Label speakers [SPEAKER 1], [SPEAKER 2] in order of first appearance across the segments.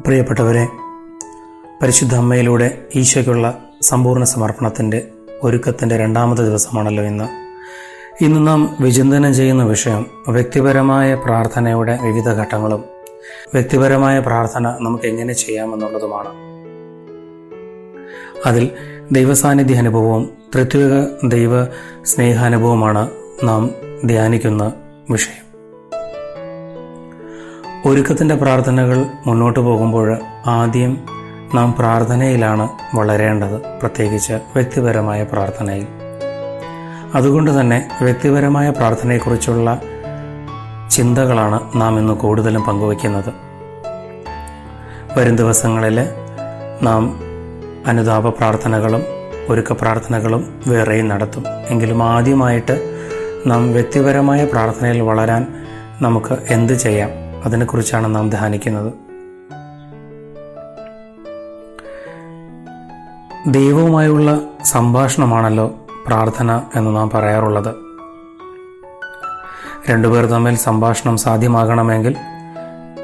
[SPEAKER 1] പ്രിയപ്പെട്ടവരെ പരിശുദ്ധ അമ്മയിലൂടെ ഈശോയ്ക്കുള്ള സമ്പൂർണ സമർപ്പണത്തിന്റെ ഒരുക്കത്തിന്റെ രണ്ടാമത്തെ ദിവസമാണല്ലോ ഇന്ന്. ഇന്ന് നാം വിചിന്തനം ചെയ്യുന്ന വിഷയം വ്യക്തിപരമായ പ്രാർത്ഥനയുടെ വിവിധ ഘട്ടങ്ങളും വ്യക്തിപരമായ പ്രാർത്ഥന നമുക്ക് എങ്ങനെ ചെയ്യാമെന്നുള്ളതുമാണ്. അതിൽ ദൈവസാന്നിധ്യ അനുഭവവും തൃത്വിക ദൈവ സ്നേഹാനുഭവമാണ് നാം ധ്യാനിക്കുന്ന വിഷയം. ഒരുക്കത്തിന്റെ പ്രാർത്ഥനകൾ മുന്നോട്ട് പോകുമ്പോൾ ആദ്യം നാം പ്രാർത്ഥനയിലാണ് വളരേണ്ടത് പ്രത്യേകിച്ച് വ്യക്തിപരമായ പ്രാർത്ഥനയിൽ. അതുകൊണ്ട് തന്നെ വ്യക്തിപരമായ പ്രാർത്ഥനയെക്കുറിച്ചുള്ള ചിന്തകളാണ് നാം ഇന്ന് കൂടുതലും പങ്കുവയ്ക്കുന്നത്. വരും ദിവസങ്ങളിൽ നാം അനുതാപ പ്രാർത്ഥനകളും ഒരുക്ക പ്രാർത്ഥനകളും വേറെയും നടത്തും. എങ്കിലും ആദ്യമായിട്ട് നാം വ്യക്തിപരമായ പ്രാർത്ഥനയിൽ വളരാൻ നമുക്ക് എന്ത് ചെയ്യാം? അതിനെക്കുറിച്ചാണ് നാം ധ്യാനിക്കുന്നത്. ദൈവവുമായുള്ള സംഭാഷണമാണല്ലോ പ്രാർത്ഥന എന്ന് നാം പറയാറുള്ളത്. രണ്ടുപേർ തമ്മിൽ സംഭാഷണം സാധ്യമാകണമെങ്കിൽ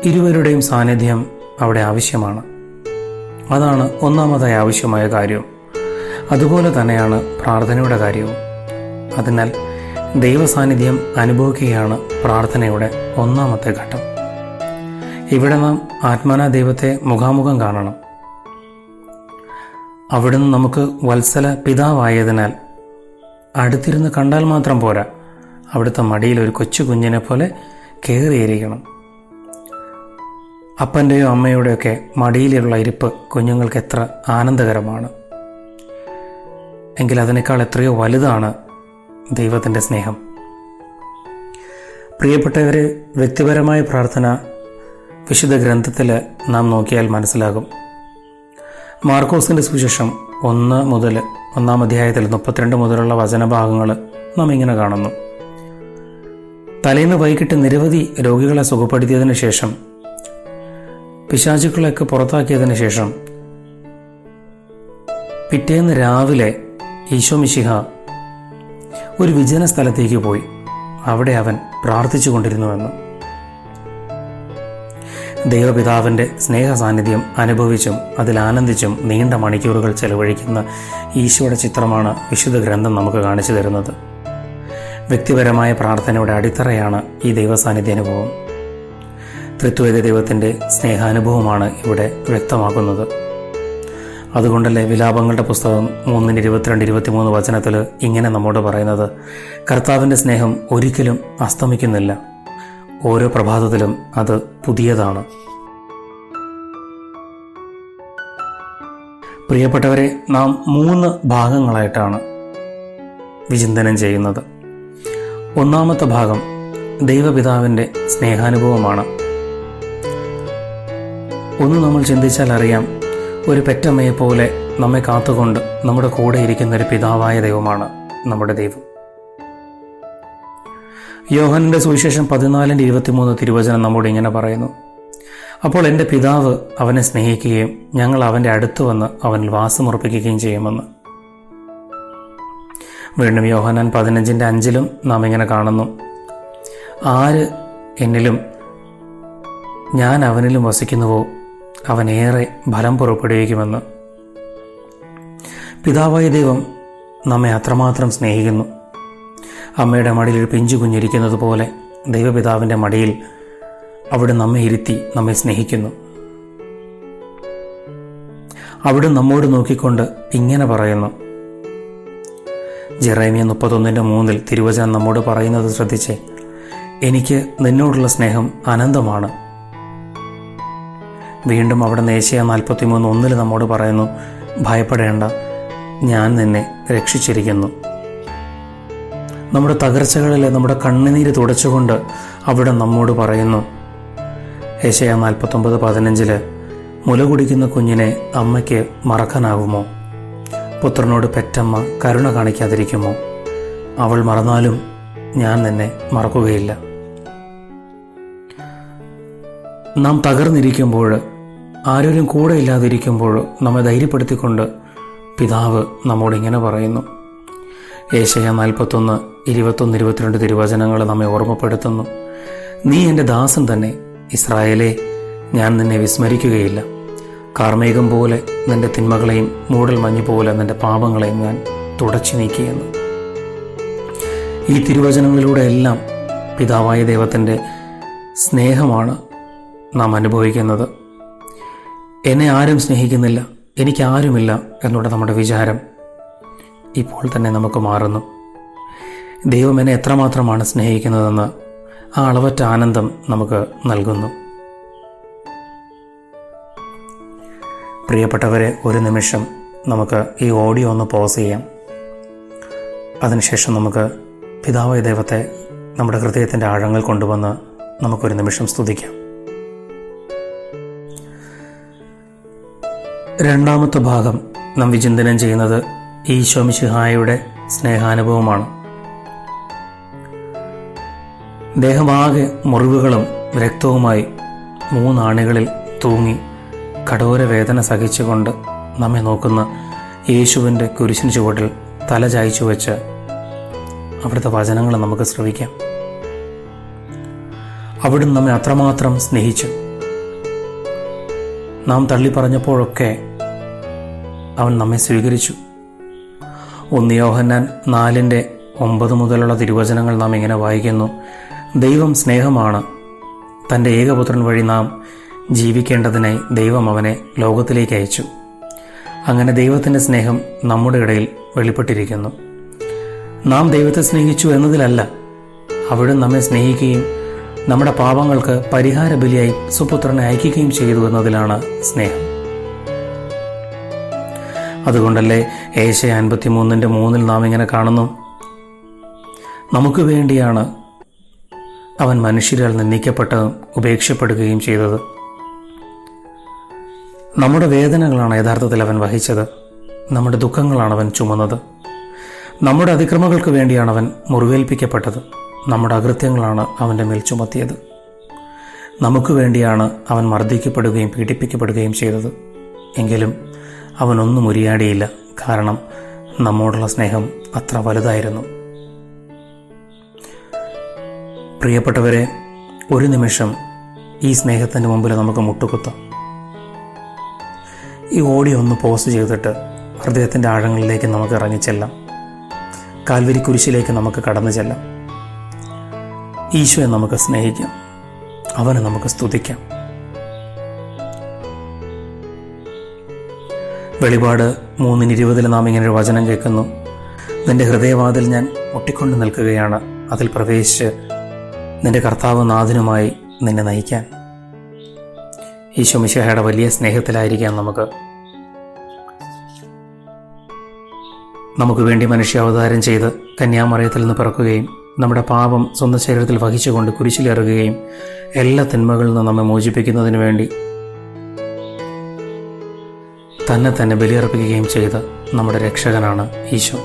[SPEAKER 1] ഇരുവരുടെയും സാന്നിധ്യം അവിടെ ആവശ്യമാണ്. അതാണ് ഒന്നാമതായി ആവശ്യമായ കാര്യവും അതുപോലെ തന്നെയാണ് പ്രാർത്ഥനയുടെ കാര്യവും. അതിനാൽ ദൈവസാന്നിധ്യം അനുഭവിക്കുകയാണ് പ്രാർത്ഥനയുടെ ഒന്നാമത്തെ ഘട്ടം. ഇവിടെ നാം ആത്മാന ദൈവത്തെ മുഖാമുഖം കാണണം. അവിടുന്ന് നമുക്ക് വത്സല പിതാവായതിനാൽ അടുത്തിരുന്ന് കണ്ടാൽ മാത്രം പോരാ അവിടുത്തെ മടിയിൽ ഒരു കൊച്ചു കുഞ്ഞിനെ പോലെ കയറിയിരിക്കണം അപ്പന്റെയോ അമ്മയുടെയൊക്കെ മടിയിലുള്ള ഇരിപ്പ് കുഞ്ഞുങ്ങൾക്ക് എത്ര ആനന്ദകരമാണ്. എങ്കിൽ അതിനേക്കാൾ എത്രയോ വലുതാണ് ദൈവത്തിന്റെ സ്നേഹം. പ്രിയപ്പെട്ടവരെ വ്യക്തിപരമായ പ്രാർത്ഥന വിശുദ്ധ ഗ്രന്ഥത്തിൽ നാം നോക്കിയാൽ മനസ്സിലാകും. മാർക്കോസിന്റെ സുവിശേഷം ഒന്ന് മുതൽ ഒന്നാം അധ്യായത്തിൽ മുപ്പത്തിരണ്ട് മുതലുള്ള വചനഭാഗങ്ങൾ നാം ഇങ്ങനെ കാണുന്നു. തലേന്ന് വൈകിട്ട് നിരവധി രോഗികളെ സുഖപ്പെടുത്തിയതിന് ശേഷം പിശാചുക്കളെയൊക്കെ പുറത്താക്കിയതിന് ശേഷം പിറ്റേന്ന് രാവിലെ ഈശോ മിശിഹ ഒരു വിജന സ്ഥലത്തേക്ക് പോയി. അവിടെ അവൻ പ്രാർത്ഥിച്ചു കൊണ്ടിരുന്നുവെന്ന് ദൈവപിതാവിന്റെ സ്നേഹ സാന്നിധ്യം അനുഭവിച്ചും അതിൽ ആനന്ദിച്ചും നീണ്ട മണിക്കൂറുകൾ ചെലവഴിക്കുന്ന ഈശോയുടെ ചിത്രമാണ് വിശുദ്ധ ഗ്രന്ഥം നമുക്ക് കാണിച്ചു തരുന്നത്. വ്യക്തിപരമായ പ്രാർത്ഥനയുടെ അടിത്തറയാണ് ഈ ദൈവസാന്നിധ്യ അനുഭവം. തൃത്വേദ ദൈവത്തിന്റെ സ്നേഹാനുഭവമാണ് ഇവിടെ വ്യക്തമാക്കുന്നത്. അതുകൊണ്ടല്ലേ വിലാപങ്ങളുടെ പുസ്തകം മൂന്നിന് ഇരുപത്തിരണ്ട് ഇരുപത്തിമൂന്ന് വചനത്തിൽ ഇങ്ങനെ നമ്മോട് പറയുന്നത് കർത്താവിന്റെ സ്നേഹം ഒരിക്കലും അസ്തമിക്കുന്നില്ല. ഓരോ പ്രഭാതത്തിലും അത് പുതിയതാണ്. പ്രിയപ്പെട്ടവരെ നാം മൂന്ന് ഭാഗങ്ങളായിട്ടാണ് വിചിന്തനം ചെയ്യുന്നത്. ഒന്നാമത്തെ ഭാഗം ദൈവപിതാവിന്റെ സ്നേഹാനുഭവമാണ്. ഒന്ന് നമ്മൾ ചിന്തിച്ചാൽ അറിയാം ഒരു പെറ്റമ്മയെ പോലെ നമ്മെ കാത്തുകൊണ്ട് നമ്മുടെ കൂടെ ഇരിക്കുന്ന ഒരു പിതാവായ ദൈവമാണ് നമ്മുടെ ദൈവം. യോഹനന്റെ സുവിശേഷം പതിനാലിന്റെ ഇരുപത്തിമൂന്ന് തിരുവചനം നമ്മോട് ഇങ്ങനെ പറയുന്നു. അപ്പോൾ എന്റെ പിതാവ് അവനെ സ്നേഹിക്കുകയും ഞങ്ങൾ അവന്റെ അടുത്ത് വന്ന് അവനിൽ വാസമുറപ്പിക്കുകയും ചെയ്യുമെന്ന്. വീണ്ടും യോഹനാൻ പതിനഞ്ചിന്റെ അഞ്ചിലും നാം ഇങ്ങനെ കാണുന്നു. ആര് എന്നിലും ഞാൻ അവനിലും വസിക്കുന്നുവോ അവൻ ഏറെ ഫലം പുറപ്പെടുവിക്കുമെന്ന്. പിതാവായ ദൈവം നമ്മെ അത്രമാത്രം സ്നേഹിക്കുന്നു. അമ്മയുടെ മടിയിൽ ഒരു പിഞ്ചു കുഞ്ഞിരിക്കുന്നത് പോലെ ദൈവപിതാവിന്റെ മടിയിൽ അവിടെ നമ്മെ ഇരുത്തി നമ്മെ സ്നേഹിക്കുന്നു. അവിടെ നമ്മോട് നോക്കിക്കൊണ്ട് ഇങ്ങനെ പറയുന്നു. ജെറേമിയ മുപ്പത്തൊന്നിന്റെ മൂന്നിൽ തിരുവചനം നമ്മോട് പറയുന്നത് ശ്രദ്ധിച്ചേ എനിക്ക് നിന്നോടുള്ള സ്നേഹം അനന്തമാണ്. വീണ്ടും അവിടെ നേശയ നാൽപ്പത്തിമൂന്ന് ഒന്നിൽ നമ്മോട് പറയുന്നു ഭയപ്പെടേണ്ട ഞാൻ നിന്നെ രക്ഷിച്ചിരിക്കുന്നു. നമ്മുടെ തകർച്ചകളിൽ നമ്മുടെ കണ്ണുനീര് തുടച്ചുകൊണ്ട് അവിടെ നമ്മോട് പറയുന്നു ഏശയ നാൽപ്പത്തൊമ്പത് പതിനഞ്ചിൽ മുല കുടിക്കുന്ന കുഞ്ഞിനെ അമ്മയ്ക്ക് മറക്കാനാകുമോ? പുത്രനോട് പെറ്റമ്മ കരുണ കാണിക്കാതിരിക്കുമോ? അവൾ മറന്നാലും ഞാൻ നിന്നെ മറക്കുകയില്ല. നാം തകർന്നിരിക്കുമ്പോൾ ആരോരും കൂടെ ഇല്ലാതിരിക്കുമ്പോൾ നമ്മെ ധൈര്യപ്പെടുത്തിക്കൊണ്ട് പിതാവ് നമ്മോട് ഇങ്ങനെ പറയുന്നു ഏശയ നാൽപ്പത്തൊന്ന് ഇരുപത്തൊന്ന് ഇരുപത്തിരണ്ട് തിരുവചനങ്ങൾ നമ്മെ ഓർമ്മപ്പെടുത്തുന്നു. നീ എന്റെ ദാസൻ തന്നെ ഇസ്രായേലെ ഞാൻ നിന്നെ വിസ്മരിക്കുകയില്ല. കാർമേഘം പോലെ നിന്റെ തിന്മകളെയും മൂടൽ മഞ്ഞ് പോലെ നിന്റെ പാപങ്ങളെയും ഞാൻ തുടച്ചു നീക്കിയെന്ന്. ഈ തിരുവചനങ്ങളിലൂടെ എല്ലാം പിതാവായ ദൈവത്തിന്റെ സ്നേഹമാണ് നാം അനുഭവിക്കുന്നത്. എന്നെ ആരും സ്നേഹിക്കുന്നില്ല എനിക്കാരുമില്ല എന്നുള്ള നമ്മുടെ വിചാരം ഇപ്പോൾ തന്നെ നമുക്ക് മാറുന്നു. ദൈവം എന്നെ എത്രമാത്രമാണ് സ്നേഹിക്കുന്നതെന്ന് ആ അളവറ്റ ആനന്ദം നമുക്ക് നൽകുന്നു. പ്രിയപ്പെട്ടവരെ ഒരു നിമിഷം നമുക്ക് ഈ ഓഡിയോ ഒന്ന് പോസ് ചെയ്യാം. അതിനുശേഷം നമുക്ക് പിതാവായ ദൈവത്തെ നമ്മുടെ ഹൃദയത്തിന്റെ ആഴങ്ങൾ കൊണ്ടുവന്ന് നമുക്കൊരു നിമിഷം സ്തുതിക്കാം. രണ്ടാമത്തെ ഭാഗം നാം വിചിന്തനം ചെയ്യുന്നത് ഈശോമിശിഹായുടെ സ്നേഹാനുഭവമാണ്. ദേഹമാകെ മുറിവുകളും രക്തവുമായി മൂന്നാണികളിൽ തൂങ്ങി കടോര വേദന സഹിച്ചുകൊണ്ട് നമ്മെ നോക്കുന്ന യേശുവിന്റെ കുരിശിന് ചുവട്ടിൽ തല ചായ്ച്ചു വെച്ച് അവിടുത്തെ വചനങ്ങൾ നമുക്ക് ശ്രവിക്കാം. അവിടുന്ന് നമ്മെ അത്രമാത്രം സ്നേഹിച്ചു. നാം തള്ളി പറഞ്ഞപ്പോഴൊക്കെ അവൻ നമ്മെ സ്വീകരിച്ചു. ഒന്ന് യോഹന്നാൻ നാലിന്റെ ഒമ്പത് മുതലുള്ള തിരുവചനങ്ങൾ നാം ഇങ്ങനെ വായിക്കുന്നു. ദൈവം സ്നേഹമാണ്. തന്റെ ഏകപുത്രൻ വഴി നാം ജീവിക്കേണ്ടതിനായി ദൈവം അവനെ ലോകത്തിലേക്ക് അയച്ചു. അങ്ങനെ ദൈവത്തിന്റെ സ്നേഹം നമ്മുടെ ഇടയിൽ വെളിപ്പെട്ടിരിക്കുന്നു. നാം ദൈവത്തെ സ്നേഹിച്ചു എന്നതിലല്ല അവിടെ നമ്മെ സ്നേഹിക്കുകയും നമ്മുടെ പാപങ്ങൾക്ക് പരിഹാര ബലിയായി സുപുത്രനെ അയക്കുകയും ചെയ്തു എന്നതിലാണ് സ്നേഹം. അതുകൊണ്ടല്ലേ ഏശ അൻപത്തി മൂന്നിന്റെ മൂന്നിൽ നാം ഇങ്ങനെ കാണുന്നു? നമുക്ക് വേണ്ടിയാണ് അവൻ മനുഷ്യരാൽ നിന്ദിക്കപ്പെട്ടതും ഉപേക്ഷപ്പെടുകയും ചെയ്തത്. നമ്മുടെ വേദനകളാണ് യഥാർത്ഥത്തിൽ അവൻ വഹിച്ചത്. നമ്മുടെ ദുഃഖങ്ങളാണ് അവൻ ചുമന്നത്. നമ്മുടെ അതിക്രമങ്ങൾക്ക് വേണ്ടിയാണ് അവൻ മുറിവേൽപ്പിക്കപ്പെട്ടത്. നമ്മുടെ അകൃത്യങ്ങളാണ് അവന്റെ മേൽ ചുമത്തിയത്. നമുക്ക് വേണ്ടിയാണ് അവൻ മർദ്ദിക്കപ്പെടുകയും പീഡിപ്പിക്കപ്പെടുകയും ചെയ്തത്. എങ്കിലും അവനൊന്നും ഉരിയാടിയില്ല. കാരണം നമ്മോടുള്ള സ്നേഹം അത്ര വലുതായിരുന്നു. പ്രിയപ്പെട്ടവരെ ഒരു നിമിഷം ഈ സ്നേഹത്തിന്റെ മുമ്പിൽ നമുക്ക് മുട്ടുകുത്താം. ഈ ഓഡിയോ ഒന്ന് പോസ്റ്റ് ചെയ്തിട്ട് ഹൃദയത്തിന്റെ ആഴങ്ങളിലേക്ക് നമുക്ക് ഇറങ്ങി ചെല്ലാം. കാൽവരി കുരിശിലേക്ക് നമുക്ക് കടന്നു ചെല്ലാം. ഈശോയെ നമുക്ക് സ്നേഹിക്കാം. അവനെ നമുക്ക് സ്തുതിക്കാം. വെളിപാട് മൂന്നിന് ഇരുപതിൽ നാം ഇങ്ങനെ ഒരു വചനം കേൾക്കുന്നു. നിന്റെ ഹൃദയവാതിൽ ഞാൻ ഒട്ടിക്കൊണ്ട് നിൽക്കുകയാണ്. അതിൽ പ്രവേശിച്ച് നിന്റെ കർത്താവ് നാഥനുമായി നിന്നെ നയിക്കാൻ. ഈശോ മിശിഹയുടെ വലിയ സ്നേഹത്തിലായിരിക്കാം നമുക്ക്. നമുക്ക് വേണ്ടി മനുഷ്യാവതാരം ചെയ്ത് കന്യാമറയത്തിൽ നിന്ന് പിറക്കുകയും നമ്മുടെ പാപം സ്വന്തം ശരീരത്തിൽ വഹിച്ചുകൊണ്ട് കുരിശിലേറുകയും എല്ലാ തിന്മകളിൽ നിന്നും നമ്മെ മോചിപ്പിക്കുന്നതിന് വേണ്ടി തന്നെ തന്നെ ബലിയർപ്പിക്കുകയും ചെയ്ത നമ്മുടെ രക്ഷകനാണ് ഈശോ.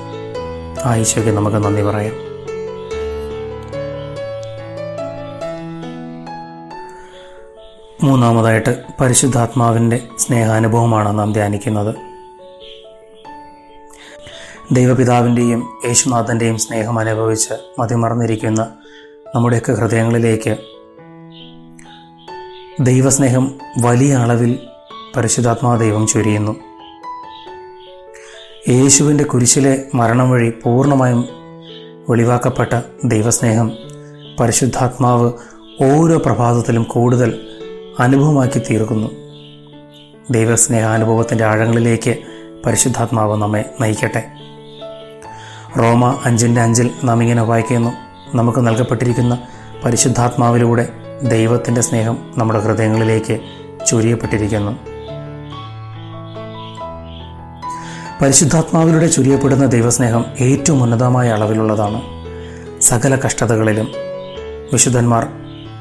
[SPEAKER 1] ആ ഈശോയ്ക്ക് നമുക്ക് നന്ദി പറയാം. മൂന്നാമതായിട്ട് പരിശുദ്ധാത്മാവിന്റെ സ്നേഹാനുഭവമാണ് നാം ധ്യാനിക്കുന്നത്. ദൈവപിതാവിന്റെയും യേശുനാഥന്റെയും സ്നേഹം അനുഭവിച്ച് മതിമറന്നിരിക്കുന്ന നമ്മുടെയൊക്കെ ഹൃദയങ്ങളിലേക്ക് ദൈവസ്നേഹം വലിയ അളവിൽ പരിശുദ്ധാത്മാ ദൈവം ചൊരിയുന്നു. യേശുവിന്റെ കുരിശിലെ മരണം വഴി പൂർണമായും വെളിവാക്കപ്പെട്ട ദൈവസ്നേഹം പരിശുദ്ധാത്മാവ് ഓരോ പ്രഭാതത്തിലും കൂടുതൽ അനുഭവമാക്കി തീർക്കുന്നു. ദൈവസ്നേഹാനുഭവത്തിന്റെ ആഴങ്ങളിലേക്ക് പരിശുദ്ധാത്മാവ് നമ്മെ നയിക്കട്ടെ. റോമ അഞ്ചിന്റെ അഞ്ചിൽ നാം ഇങ്ങനെ വായിക്കുന്നു. നമുക്ക് നൽകപ്പെട്ടിരിക്കുന്ന പരിശുദ്ധാത്മാവിലൂടെ ദൈവത്തിന്റെ സ്നേഹം നമ്മുടെ ഹൃദയങ്ങളിലേക്ക് ചൊരിയപ്പെട്ടിരിക്കുന്നു. പരിശുദ്ധാത്മാവിലൂടെ ചുരിയപ്പെടുന്ന ദൈവസ്നേഹം ഏറ്റവും ഉന്നതമായ അളവിലുള്ളതാണ്. സകല കഷ്ടതകളിലും വിശുദ്ധന്മാർ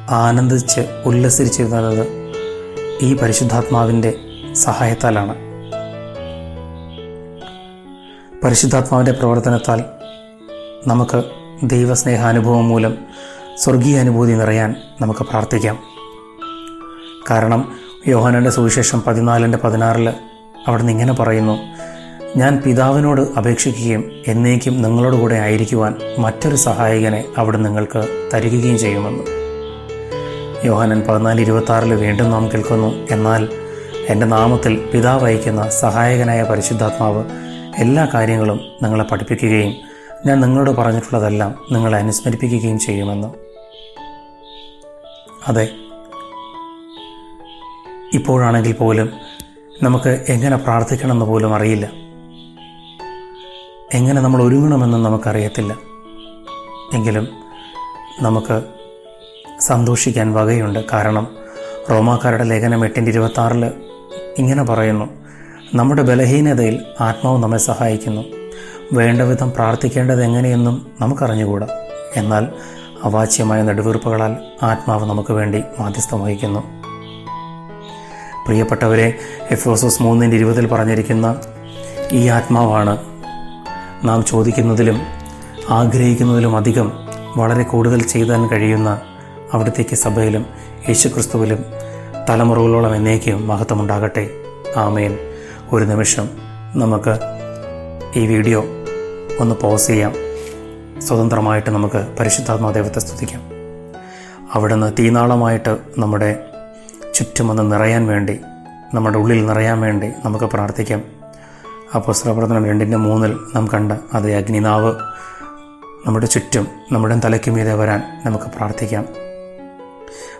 [SPEAKER 1] ആനന്ദിച്ച് ഉല്ലസിച്ചിരുന്നത് ഈ പരിശുദ്ധാത്മാവിന്റെ സഹായത്താലാണ്. പരിശുദ്ധാത്മാവിന്റെ പ്രവർത്തനത്താൽ നമുക്ക് ദൈവസ്നേഹാനുഭവം മൂലം സ്വർഗീയ അനുഭൂതി നിറയാൻ നമുക്ക് പ്രാർത്ഥിക്കാം. കാരണം യോഹനന്റെ സുവിശേഷം പതിനാലിന്റെ പതിനാറിൽ അവിടെ നിന്ന് ഇങ്ങനെ പറയുന്നു ഞാൻ പിതാവിനോട് അപേക്ഷിക്കുകയും എന്നേക്കും നിങ്ങളോട് കൂടെ ആയിരിക്കുവാൻ മറ്റൊരു സഹായകനെ അവിടെ നിങ്ങൾക്ക് തരികയും ചെയ്യുമെന്ന്. യോഹനൻ പതിനാല് ഇരുപത്തി വീണ്ടും നാം കേൾക്കുന്നു എന്നാൽ എന്റെ നാമത്തിൽ പിതാവ് അയക്കുന്ന സഹായകനായ പരിശുദ്ധാത്മാവ് എല്ലാ കാര്യങ്ങളും നിങ്ങളെ പഠിപ്പിക്കുകയും ഞാൻ നിങ്ങളോട് പറഞ്ഞിട്ടുള്ളതെല്ലാം നിങ്ങളെ അനുസ്മരിപ്പിക്കുകയും ചെയ്യുമെന്ന്. അതെ ഇപ്പോഴാണെങ്കിൽ പോലും നമുക്ക് എങ്ങനെ പ്രാർത്ഥിക്കണമെന്ന് പോലും അറിയില്ല. എങ്ങനെ നമ്മൾ ഒരുങ്ങണമെന്നും നമുക്കറിയത്തില്ല. എങ്കിലും നമുക്ക് സന്തോഷിക്കാൻ വകയുണ്ട്. കാരണം റോമാക്കാരുടെ ലേഖനം എട്ടിന്റെ ഇരുപത്തി ആറിൽ ഇങ്ങനെ പറയുന്നു. നമ്മുടെ ബലഹീനതയിൽ ആത്മാവ് നമ്മെ സഹായിക്കുന്നു. വേണ്ട വിധം പ്രാർത്ഥിക്കേണ്ടത് എങ്ങനെയെന്നും നമുക്കറിഞ്ഞുകൂടാ. എന്നാൽ അവാച്യമായ നെടുവീർപ്പുകളാൽ ആത്മാവ് നമുക്ക് വേണ്ടി മാധ്യസ്ഥം വഹിക്കുന്നു. പ്രിയപ്പെട്ടവരെ എഫോസോസ് മൂന്നിന്റെ ഇരുപതിൽ പറഞ്ഞിരിക്കുന്ന ഈ ആത്മാവാണ് നാം ചോദിക്കുന്നതിലും ആഗ്രഹിക്കുന്നതിലും അധികം വളരെ കൂടുതൽ ചെയ്താൻ കഴിയുന്ന അവിടത്തേക്ക് സഭയിലും യേശുക്രിസ്തുവിലും തലമുറകളോളം എന്നേക്കും മഹത്വമുണ്ടാകട്ടെ. ആമേൻ. ഒരു നിമിഷം നമുക്ക് ഈ വീഡിയോ ഒന്ന് പോസ് ചെയ്യാം. സ്വതന്ത്രമായിട്ട് നമുക്ക് പരിശുദ്ധാത്മാ ദൈവത്തെ സ്തുതിക്കാം. അവിടുന്ന് തീനാളമായിട്ട് നമ്മുടെ ചുറ്റുമൊന്ന് നിറയാൻ വേണ്ടി നമ്മുടെ ഉള്ളിൽ നിറയാൻ വേണ്ടി നമുക്ക് പ്രാർത്ഥിക്കാം. അപ്പോസ്തലപ്രവർത്തനം രണ്ടിന്റെ മൂന്നിൽ നാം കണ്ട അതേ അഗ്നിനാവ്. നമ്മുടെ ചുറ്റും നമ്മുടെ തലയ്ക്ക് മീതെ വരാൻ നമുക്ക് പ്രാർത്ഥിക്കാം.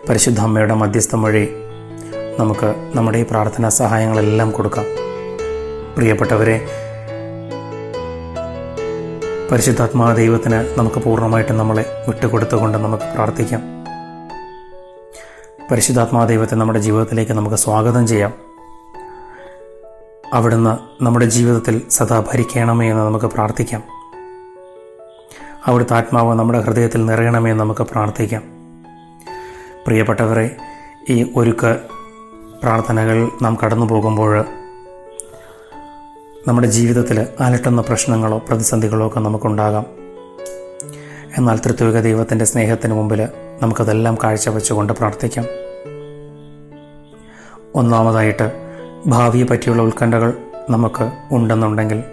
[SPEAKER 1] പരിശുദ്ധ അമ്മയുടെ മധ്യസ്ഥം വഴി നമുക്ക് നമ്മുടെ ഈ പ്രാർത്ഥനാ സഹായങ്ങളെല്ലാം കൊടുക്കാം. പ്രിയപ്പെട്ടവരെ പരിശുദ്ധാത്മാ ദൈവത്തിന് നമുക്ക് പൂർണമായിട്ട് നമ്മളെ വിട്ടുകൊടുത്തുകൊണ്ട് നമുക്ക് പ്രാർത്ഥിക്കാം. പരിശുദ്ധാത്മാ ദൈവത്തെ നമ്മുടെ ജീവിതത്തിലേക്ക് നമുക്ക് സ്വാഗതം ചെയ്യാം. അവിടുന്ന് നമ്മുടെ ജീവിതത്തിൽ സദാ ഭരിക്കണമേ എന്ന് നമുക്ക് പ്രാർത്ഥിക്കാം. അവിടുത്തെ ആത്മാവ് നമ്മുടെ ഹൃദയത്തിൽ നിറയണമേ എന്ന് നമുക്ക് പ്രാർത്ഥിക്കാം. പ്രിയപ്പെട്ടവരെ ഈ ഒരുക്ക പ്രാർത്ഥനകൾ നാം കടന്നു പോകുമ്പോൾ നമ്മുടെ ജീവിതത്തിൽ അലട്ടുന്ന പ്രശ്നങ്ങളോ പ്രതിസന്ധികളോ ഒക്കെ നമുക്കുണ്ടാകാം. എന്നാൽ തൃത്വിക ദൈവത്തിന്റെ സ്നേഹത്തിന് മുമ്പിൽ നമുക്കതെല്ലാം കാഴ്ചവെച്ചുകൊണ്ട് പ്രാർത്ഥിക്കാം. ഒന്നാമതായിട്ട് ഭാവിയെ പറ്റിയുള്ള ഉത്കണ്ഠകൾ നമുക്ക് ഉണ്ടെന്നുണ്ടെങ്കിൽ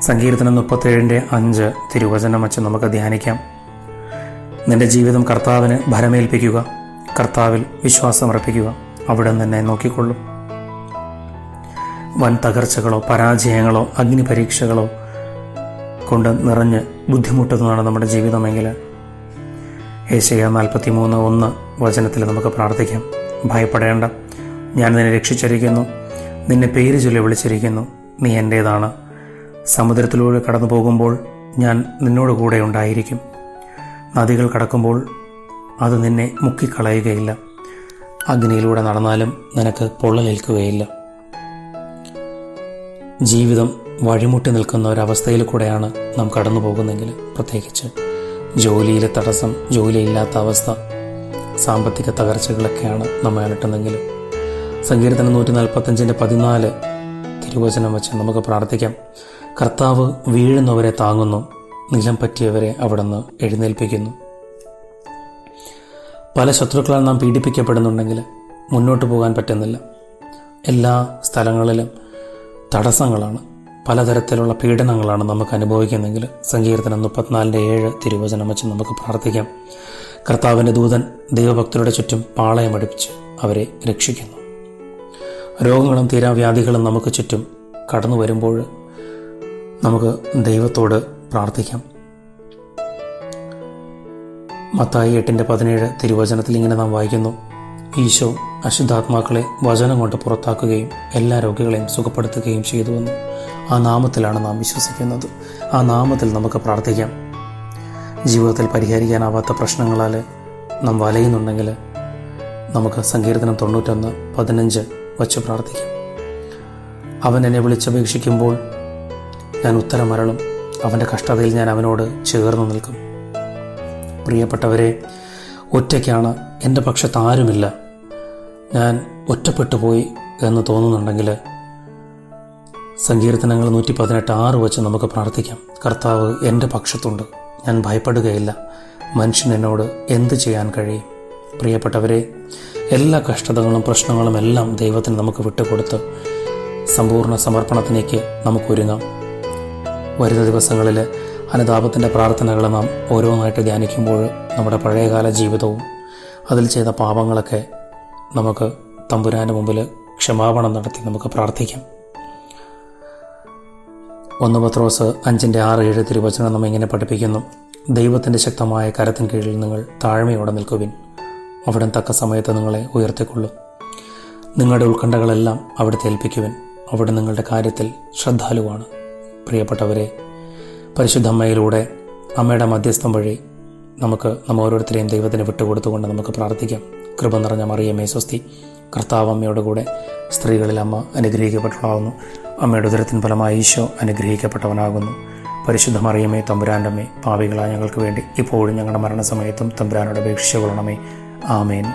[SPEAKER 1] സങ്കീർത്തനം മുപ്പത്തേഴിന്റെ അഞ്ച് തിരുവചനം വച്ച് നമുക്ക് ധ്യാനിക്കാം. നിന്റെ ജീവിതം കർത്താവിന് ഭരമേൽപ്പിക്കുക കർത്താവിൽ വിശ്വാസമർപ്പിക്കുക അവിടെ നിന്നെ നോക്കിക്കൊള്ളും. വൻ തകർച്ചകളോ പരാജയങ്ങളോ അഗ്നി പരീക്ഷകളോ കൊണ്ട് നിറഞ്ഞ് ബുദ്ധിമുട്ടുന്നതാണ് നമ്മുടെ ജീവിതമെങ്കിൽ ഏഷ്യ നാൽപ്പത്തി മൂന്ന് ഒന്ന് വചനത്തിൽ നമുക്ക് പ്രാർത്ഥിക്കാം. ഭയപ്പെടേണ്ട. ഞാൻ നിന്നെ രക്ഷിച്ചിരിക്കുന്നു. നിന്നെ പേര് ചൊല്ലി വിളിച്ചിരിക്കുന്നു. നീ എന്റേതാണ് സമുദ്രത്തിലൂടെ കടന്നു പോകുമ്പോൾ ഞാൻ നിന്നോട് കൂടെ ഉണ്ടായിരിക്കും. നദികൾ കടക്കുമ്പോൾ അത് നിന്നെ മുക്കിക്കളയുകയില്ല. അഗ്നിയിലൂടെ നടന്നാലും നിനക്ക് പൊള്ളലേൽക്കുകയില്ല ജീവിതം വഴിമുട്ടി നിൽക്കുന്ന ഒരവസ്ഥയിൽ കൂടെയാണ് നാം കടന്നു പോകുന്നെങ്കിൽ പ്രത്യേകിച്ച് ജോലിയിലെ തടസ്സം ജോലിയില്ലാത്ത അവസ്ഥ സാമ്പത്തിക തകർച്ചകളൊക്കെയാണ് നമ്മെ അലട്ടുന്നെങ്കിൽ സങ്കീർത്തനം നൂറ്റി നാൽപ്പത്തഞ്ചിന്റെ പതിനാല് തിരുവചനം വെച്ച് നമുക്ക് പ്രാർത്ഥിക്കാം. കർത്താവ് വീഴുന്നവരെ താങ്ങുന്നു നിലം പറ്റിയവരെ അവിടുന്ന് എഴുന്നേൽപ്പിക്കുന്നു. പല ശത്രുക്കളാൽ നാം പീഡിപ്പിക്കപ്പെടുന്നുണ്ടെങ്കിൽ മുന്നോട്ട് പോകാൻ പറ്റുന്നില്ല. എല്ലാ സ്ഥലങ്ങളിലും തടസ്സങ്ങളാണ്. പലതരത്തിലുള്ള പീഡനങ്ങളാണ് നമുക്ക് അനുഭവിക്കുന്നെങ്കിൽ സങ്കീർത്തനം മുപ്പത്തിനാലിന്റെ ഏഴ് തിരുവചനം വെച്ച് നമുക്ക് പ്രാർത്ഥിക്കാം. കർത്താവിന്റെ ദൂതൻ ദൈവഭക്തരുടെ ചുറ്റും പാളയമടുപ്പിച്ച് അവരെ രക്ഷിക്കുന്നു. രോഗങ്ങളും തീരാവ്യാധികളും നമുക്ക് ചുറ്റും കടന്നു വരുമ്പോൾ നമുക്ക് ദൈവത്തോട് പ്രാർത്ഥിക്കാം. മത്തായി എട്ടിന്റെ പതിനേഴ് തിരുവചനത്തിൽ ഇങ്ങനെ നാം വായിക്കുന്നു. ഈശോ അശുദ്ധാത്മാക്കളെ വചനം കൊണ്ട് പുറത്താക്കുകയും എല്ലാ രോഗികളെയും സുഖപ്പെടുത്തുകയും ചെയ്തുവെന്ന് ആ നാമത്തിലാണ് നാം വിശ്വസിക്കുന്നത്. ആ നാമത്തിൽ നമുക്ക് പ്രാർത്ഥിക്കാം. ജീവിതത്തിൽ പരിഹരിക്കാനാവാത്ത പ്രശ്നങ്ങളാൽ നാം വലയുന്നുണ്ടെങ്കിൽ നമുക്ക് സങ്കീർത്തനം തൊണ്ണൂറ്റൊന്ന് പതിനഞ്ച് വച്ച് പ്രാർത്ഥിക്കും. അവൻ എന്നെ വിളിച്ചപേക്ഷിക്കുമ്പോൾ ഞാൻ ഉത്തരം മരളും അവന്റെ കഷ്ടതയിൽ ഞാൻ അവനോട് ചേർന്ന് നിൽക്കും. പ്രിയപ്പെട്ടവരെ ഒറ്റയ്ക്കാണ് എന്റെ പക്ഷത്ത് ആരുമില്ല. ഞാൻ ഒറ്റപ്പെട്ടു പോയി എന്ന് തോന്നുന്നുണ്ടെങ്കിൽ സങ്കീർത്തനങ്ങൾ നൂറ്റി പതിനെട്ട് ആറ് വെച്ച് നമുക്ക് പ്രാർത്ഥിക്കാം. കർത്താവ് എന്റെ പക്ഷത്തുണ്ട്. ഞാൻ ഭയപ്പെടുകയില്ല. മനുഷ്യൻ എന്നോട് എന്ത് ചെയ്യാൻ കഴിയും? പ്രിയപ്പെട്ടവരെ എല്ലാ കഷ്ടതകളും പ്രശ്നങ്ങളും എല്ലാം ദൈവത്തിന് നമുക്ക് വിട്ടുകൊടുത്ത് സമ്പൂർണ സമർപ്പണത്തിലേക്ക് നമുക്കൊരുങ്ങാം വരുന്ന ദിവസങ്ങളിൽ അനുതാപത്തിന്റെ പ്രാർത്ഥനകൾ നാം ഓരോന്നായിട്ട് ധ്യാനിക്കുമ്പോൾ നമ്മുടെ പഴയകാല ജീവിതവും അതിൽ ചെയ്ത പാപങ്ങളൊക്കെ നമുക്ക് തമ്പുരാന്റെ മുമ്പിൽ ക്ഷമാപണം നടത്തി നമുക്ക് പ്രാർത്ഥിക്കാം. ഒന്ന് പത്രോസ് അഞ്ചിന്റെ ആറ് ഏഴ് തിരുവചനം നമ്മെ ഇങ്ങനെ പഠിപ്പിക്കുന്നു. ദൈവത്തിന്റെ ശക്തമായ കരത്തിൻ കീഴിൽ നിങ്ങൾ താഴ്മയോടെ നിൽക്കുവിൻ. അവിടെ തക്ക സമയത്ത് നിങ്ങളെ ഉയർത്തിക്കൊള്ളും. നിങ്ങളുടെ ഉത്കണ്ഠകളെല്ലാം അവിടുത്തെ ഏൽപ്പിക്കുവൻ. അവിടെ നിങ്ങളുടെ കാര്യത്തിൽ ശ്രദ്ധാലുവാണ്. പ്രിയപ്പെട്ടവരെ പരിശുദ്ധമ്മയിലൂടെ അമ്മയുടെ മധ്യസ്ഥം വഴി നമുക്ക് നമ്മ ഓരോരുത്തരെയും ദൈവത്തിന് വിട്ടുകൊടുത്തുകൊണ്ട് നമുക്ക് പ്രാർത്ഥിക്കാം. കൃപ നിറഞ്ഞ മറിയമേ സ്വസ്തി കർത്താവ് അമ്മയുടെ കൂടെ സ്ത്രീകളിൽ അമ്മ അനുഗ്രഹിക്കപ്പെട്ടവളാകുന്നു അമ്മയുടെ ഉദരത്തിൻ ഫലമായി ഈശോ അനുഗ്രഹിക്കപ്പെട്ടവനാകുന്നു. പരിശുദ്ധ മറിയമേ തമ്പുരാന്റെ അമ്മേ പാവികളായ ഞങ്ങൾക്ക് വേണ്ടി ഇപ്പോഴും ഞങ്ങളുടെ മരണസമയത്തും തമ്പുരാനോട് അപേക്ഷിച്ചു കൊള്ളണമേ ആമേൻ